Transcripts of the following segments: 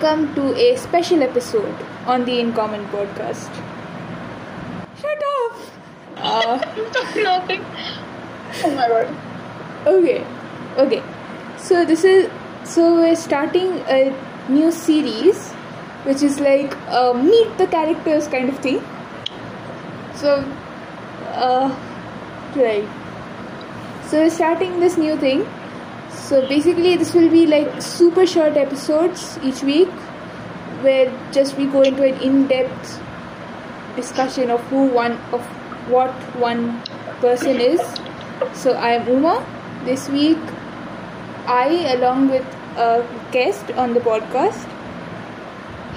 to a special episode on the In Common podcast. Shut up! Uh, Nothing. Oh my god. okay, okay. So this is so we're starting a new series, which is like a meet the characters kind of thing. So, uh, right. So we're starting this new thing. So basically, this will be like super short episodes each week, where just we go into an in-depth discussion of who one of what one person is. So I am Uma. This week, I along with a guest on the podcast.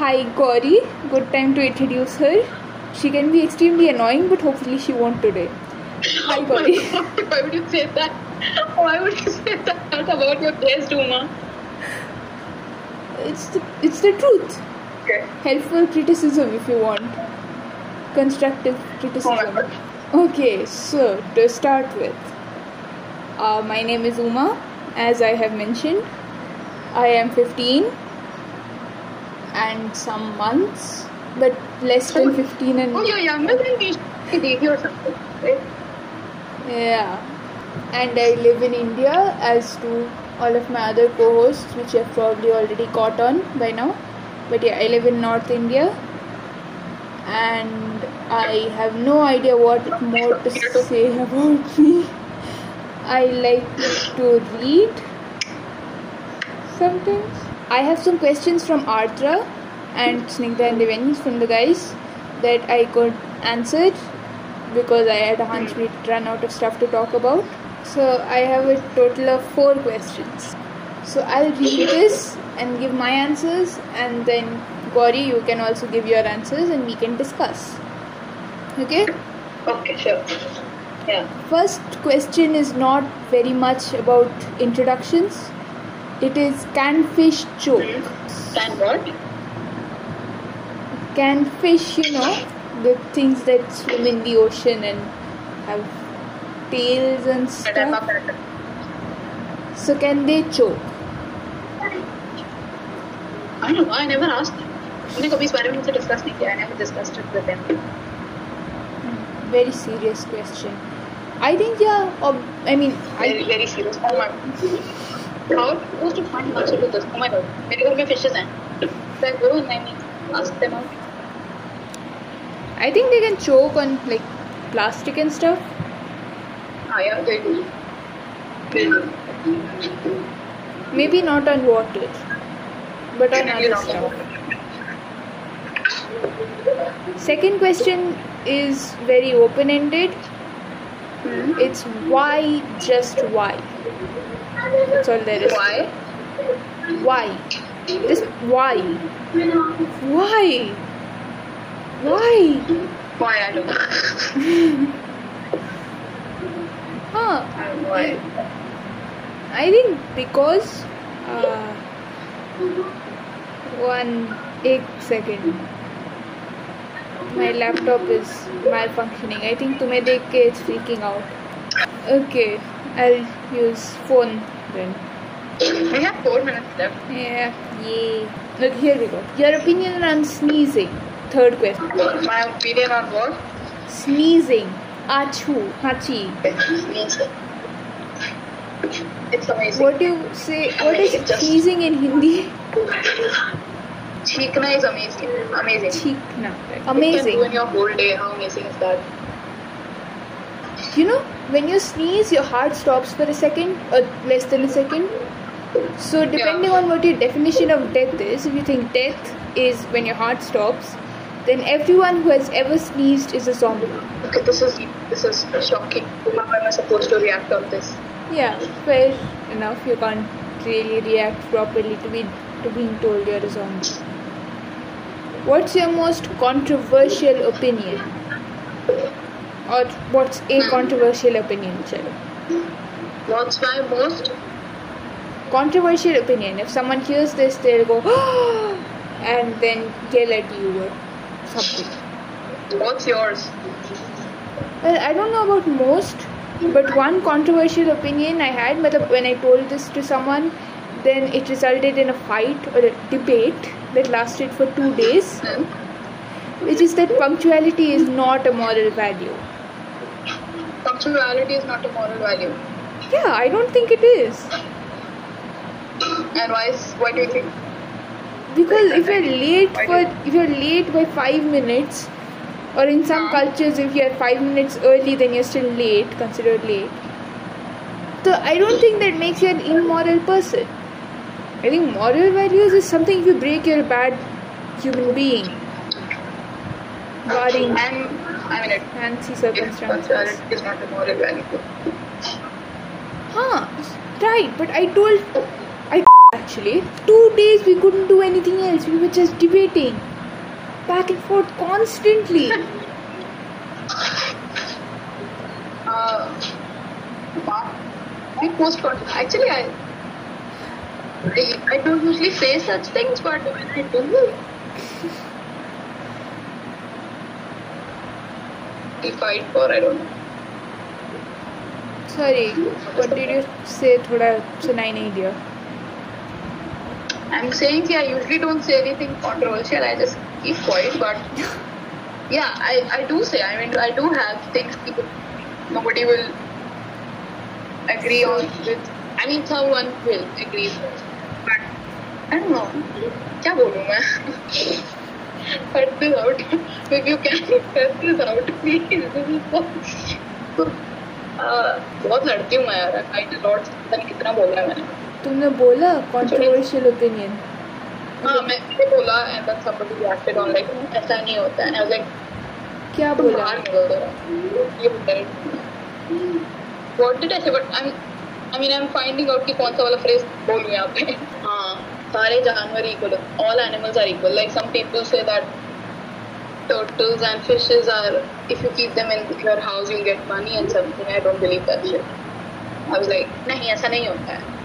Hi Gauri. Good time to introduce her. She can be extremely annoying, but hopefully she won't today. Hi Gauri. Why would you say that? Why would you say that about your guest, Uma? It's the it's the truth. Okay. Helpful criticism if you want. Constructive criticism. Okay, so to start with, uh, my name is Uma. As I have mentioned, I am 15 and some months, but less than 15 and Oh, you're younger than me. Or something, right? yeah. And I live in India, as do all of my other co-hosts, which you have probably already caught on by now. But yeah, I live in North India, and I have no idea what more to say about me. I like to read sometimes. I have some questions from Ardra and Snigdha and Devani from the guys that I could answer because I had a hunch we'd run out of stuff to talk about. So I have a total of four questions. So I'll read this and give my answers, and then Gauri, you can also give your answers and we can discuss. Okay? Okay, sure. Yeah. First question is not very much about introductions. It is can fish choke? Can what? Can fish, you know, the things that swim in the ocean and have tails and And I'm stuff. not So can they choke? I don't know. I never asked. हमने कभी इस बारे में मुझसे discuss नहीं किया. I never discussed it with them. Very serious question. I think yeah. Ob- I mean, Very, I very serious. Oh my. How are you supposed to find answer to this? Oh my god. मेरे घर में fishes हैं. So I go and I mean, ask them out. I think they can choke on like plastic and stuff. Yeah, they do. They do. Maybe not on water, but on other stuff. Second question is very open ended. Hmm? It's why, just why. That's all there is. Why? Why? Just why? Why? Why? Why I don't? I don't know why. I think because uh, one एक second my laptop is malfunctioning I think तुम्हें देख के it's freaking out okay I'll use phone then We have four minutes left. yeah yay look here we go your opinion on sneezing third question My opinion on what? sneezing achu hachi It's amazing. what do you say what is Amazing, just- sneezing in Hindi Cheekna is amazing. Amazing. cheekna You can do in your whole day. How amazing is that? You know, when you sneeze, your heart stops for a second, or less than a second. So, depending Yeah. on what your definition of death is, if you think death is when your heart stops, then everyone who has ever sneezed is a zombie. Okay, this is this is shocking. How am I supposed to react on this? Yeah, fair enough. You can't really react properly to be to being told you're a zombie. What's your most controversial opinion? Or what's a hmm. controversial opinion, chalo? What's my most? controversial opinion. If someone hears this, they'll go, and then yell at you What's yours? Well, I don't know about most, but one controversial opinion I had when I told this to someone, then it resulted in a fight or a debate that lasted for two days, which is that punctuality is not a moral value. Punctuality is not a moral value. Yeah, I don't think it is. And why is, why do you think? Because if you're late for if you're late by five minutes, or in some Uh. cultures if you're five minutes early then you're still late, considered late. So I don't think that makes you an immoral person. I think moral values is something if you break you're a bad human being. Barring And I mean, it, fancy circumstances. is not a moral value. Huh, right, but I told actually two days we couldn't do anything else. We were just debating back and forth constantly. Uh, wow. I post actually I, I I don't usually say such things, but when I do, we fight for I don't know. Sorry, what did you say? थोड़ा सुनाई नहीं दिया. I'm saying yeah, I usually don't say anything controversial. I just keep quiet, but yeah, I, I do say. I mean, I do have things people nobody will agree on with. I mean, someone will agree with, but I don't know. क्या बोलूँ मैं? Cut this out. If you can cut this out, please. This is so. Uh, बहुत लड़ती हूँ मैं यार. I fight a lot. पता नहीं कितना बोला है मैंने. तुमने बोला controversial opinion. हाँ मैंने बोला and then somebody reacted on like ऐसा नहीं होता है. And I was like क्या बोला? बाहर निकल दो ये होता है What did I say? But I'm I mean I'm finding out कि कौन सा वाला phrase बोलूँ यहाँ पे. हाँ सारे जानवर equal हैं. All animals are equal. Like some people say that turtles and fishes are if you keep them in your house you'll get money and something. I don't believe that shit. I was like नहीं ऐसा नहीं होता है.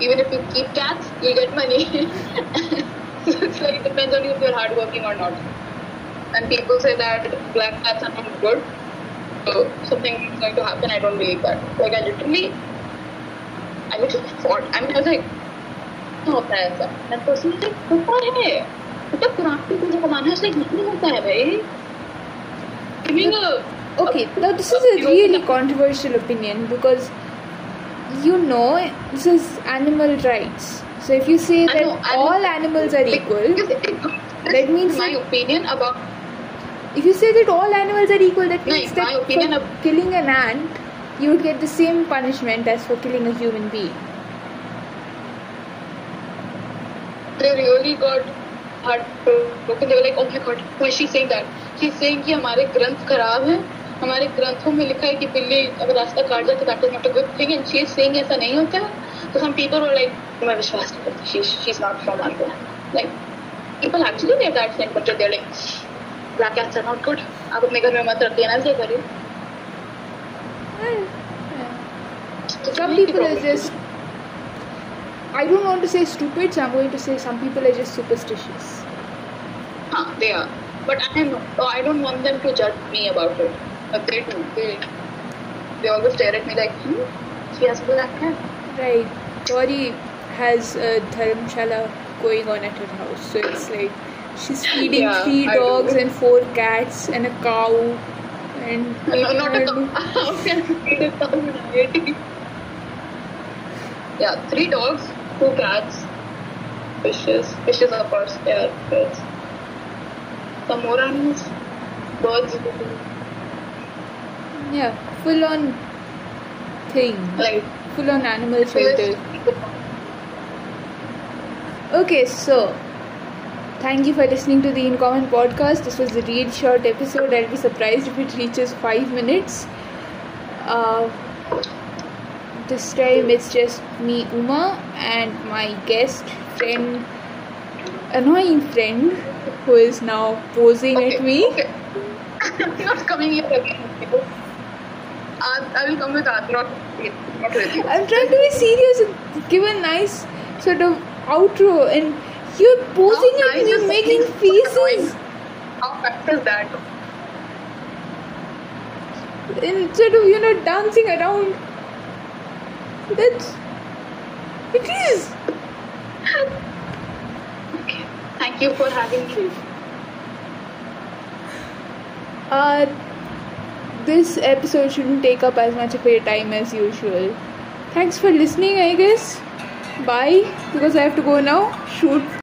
Even if you keep cats, you'll get money. so it's like it depends on you if you're hardworking or not. And people say that black cats are not good. So something is going to happen. I don't believe that. Like I literally, I literally fought. I mean, I was like, क्या होता है ऐसा? And person was like, होता है. मतलब कुरान पे कुछ जमाना है, like नहीं होता है भाई. Giving a Okay, now this is a really controversial opinion because you know this is animal rights. So if you say I that know, I know. all animals are equal, That means my that- opinion about if you say that all animals are equal, that No, means my that opinion for ab- killing an ant, you would get the same punishment as for killing a human being. they really got heartbroken. They were like, oh my god, why is she saying that? She's saying कि हमारे ग्रंथ खराब हैं हमारे ग्रंथों में लिखा है कि बिल्ली अगर रास्ता काट जाए तो that is not a good thing and she is saying ऐसा नहीं होता तो सम पीपल वर लाइक मैं विश्वास नहीं करती she she is not from our like people actually there that thing but they like black cats are not good आप अपने घर में मत रखिए ना ऐसे करिए Some people are just. I don't want to say stupid, so I'm going to say some people are just superstitious. हाँ they are but I am I don't want them to judge me about it but they do they they always stare at me like hmm, she has black hair Right. Tori has a dharamshala going on at her house. So it's like she's feeding Yeah, three I do. dogs and four cats and a cow. And No, not a cow. How can I feed a cow? Yeah, three dogs, two cats, fishes. Fishes, of course, they are pets. Some more animals, birds, Yeah, full on thing. like Full on animal shelter. Okay, so thank you for listening to the In Common podcast. This was a really short episode. I'll be surprised if it reaches five minutes. Uh, this time it's just me, Uma, and my guest friend, annoying friend, who is now posing okay, at me. Okay. I'm not coming here again. I, I will come with Art, not, not with. I'm trying to be serious and give a nice sort of outro, and you're posing How nice me, is making faces. How fast is that? instead of you know dancing around that's it is Okay. Thank you for having me. Uh, this episode shouldn't take up as much of your time as usual. Thanks for listening, I guess. Bye, because I have to go now. Shoot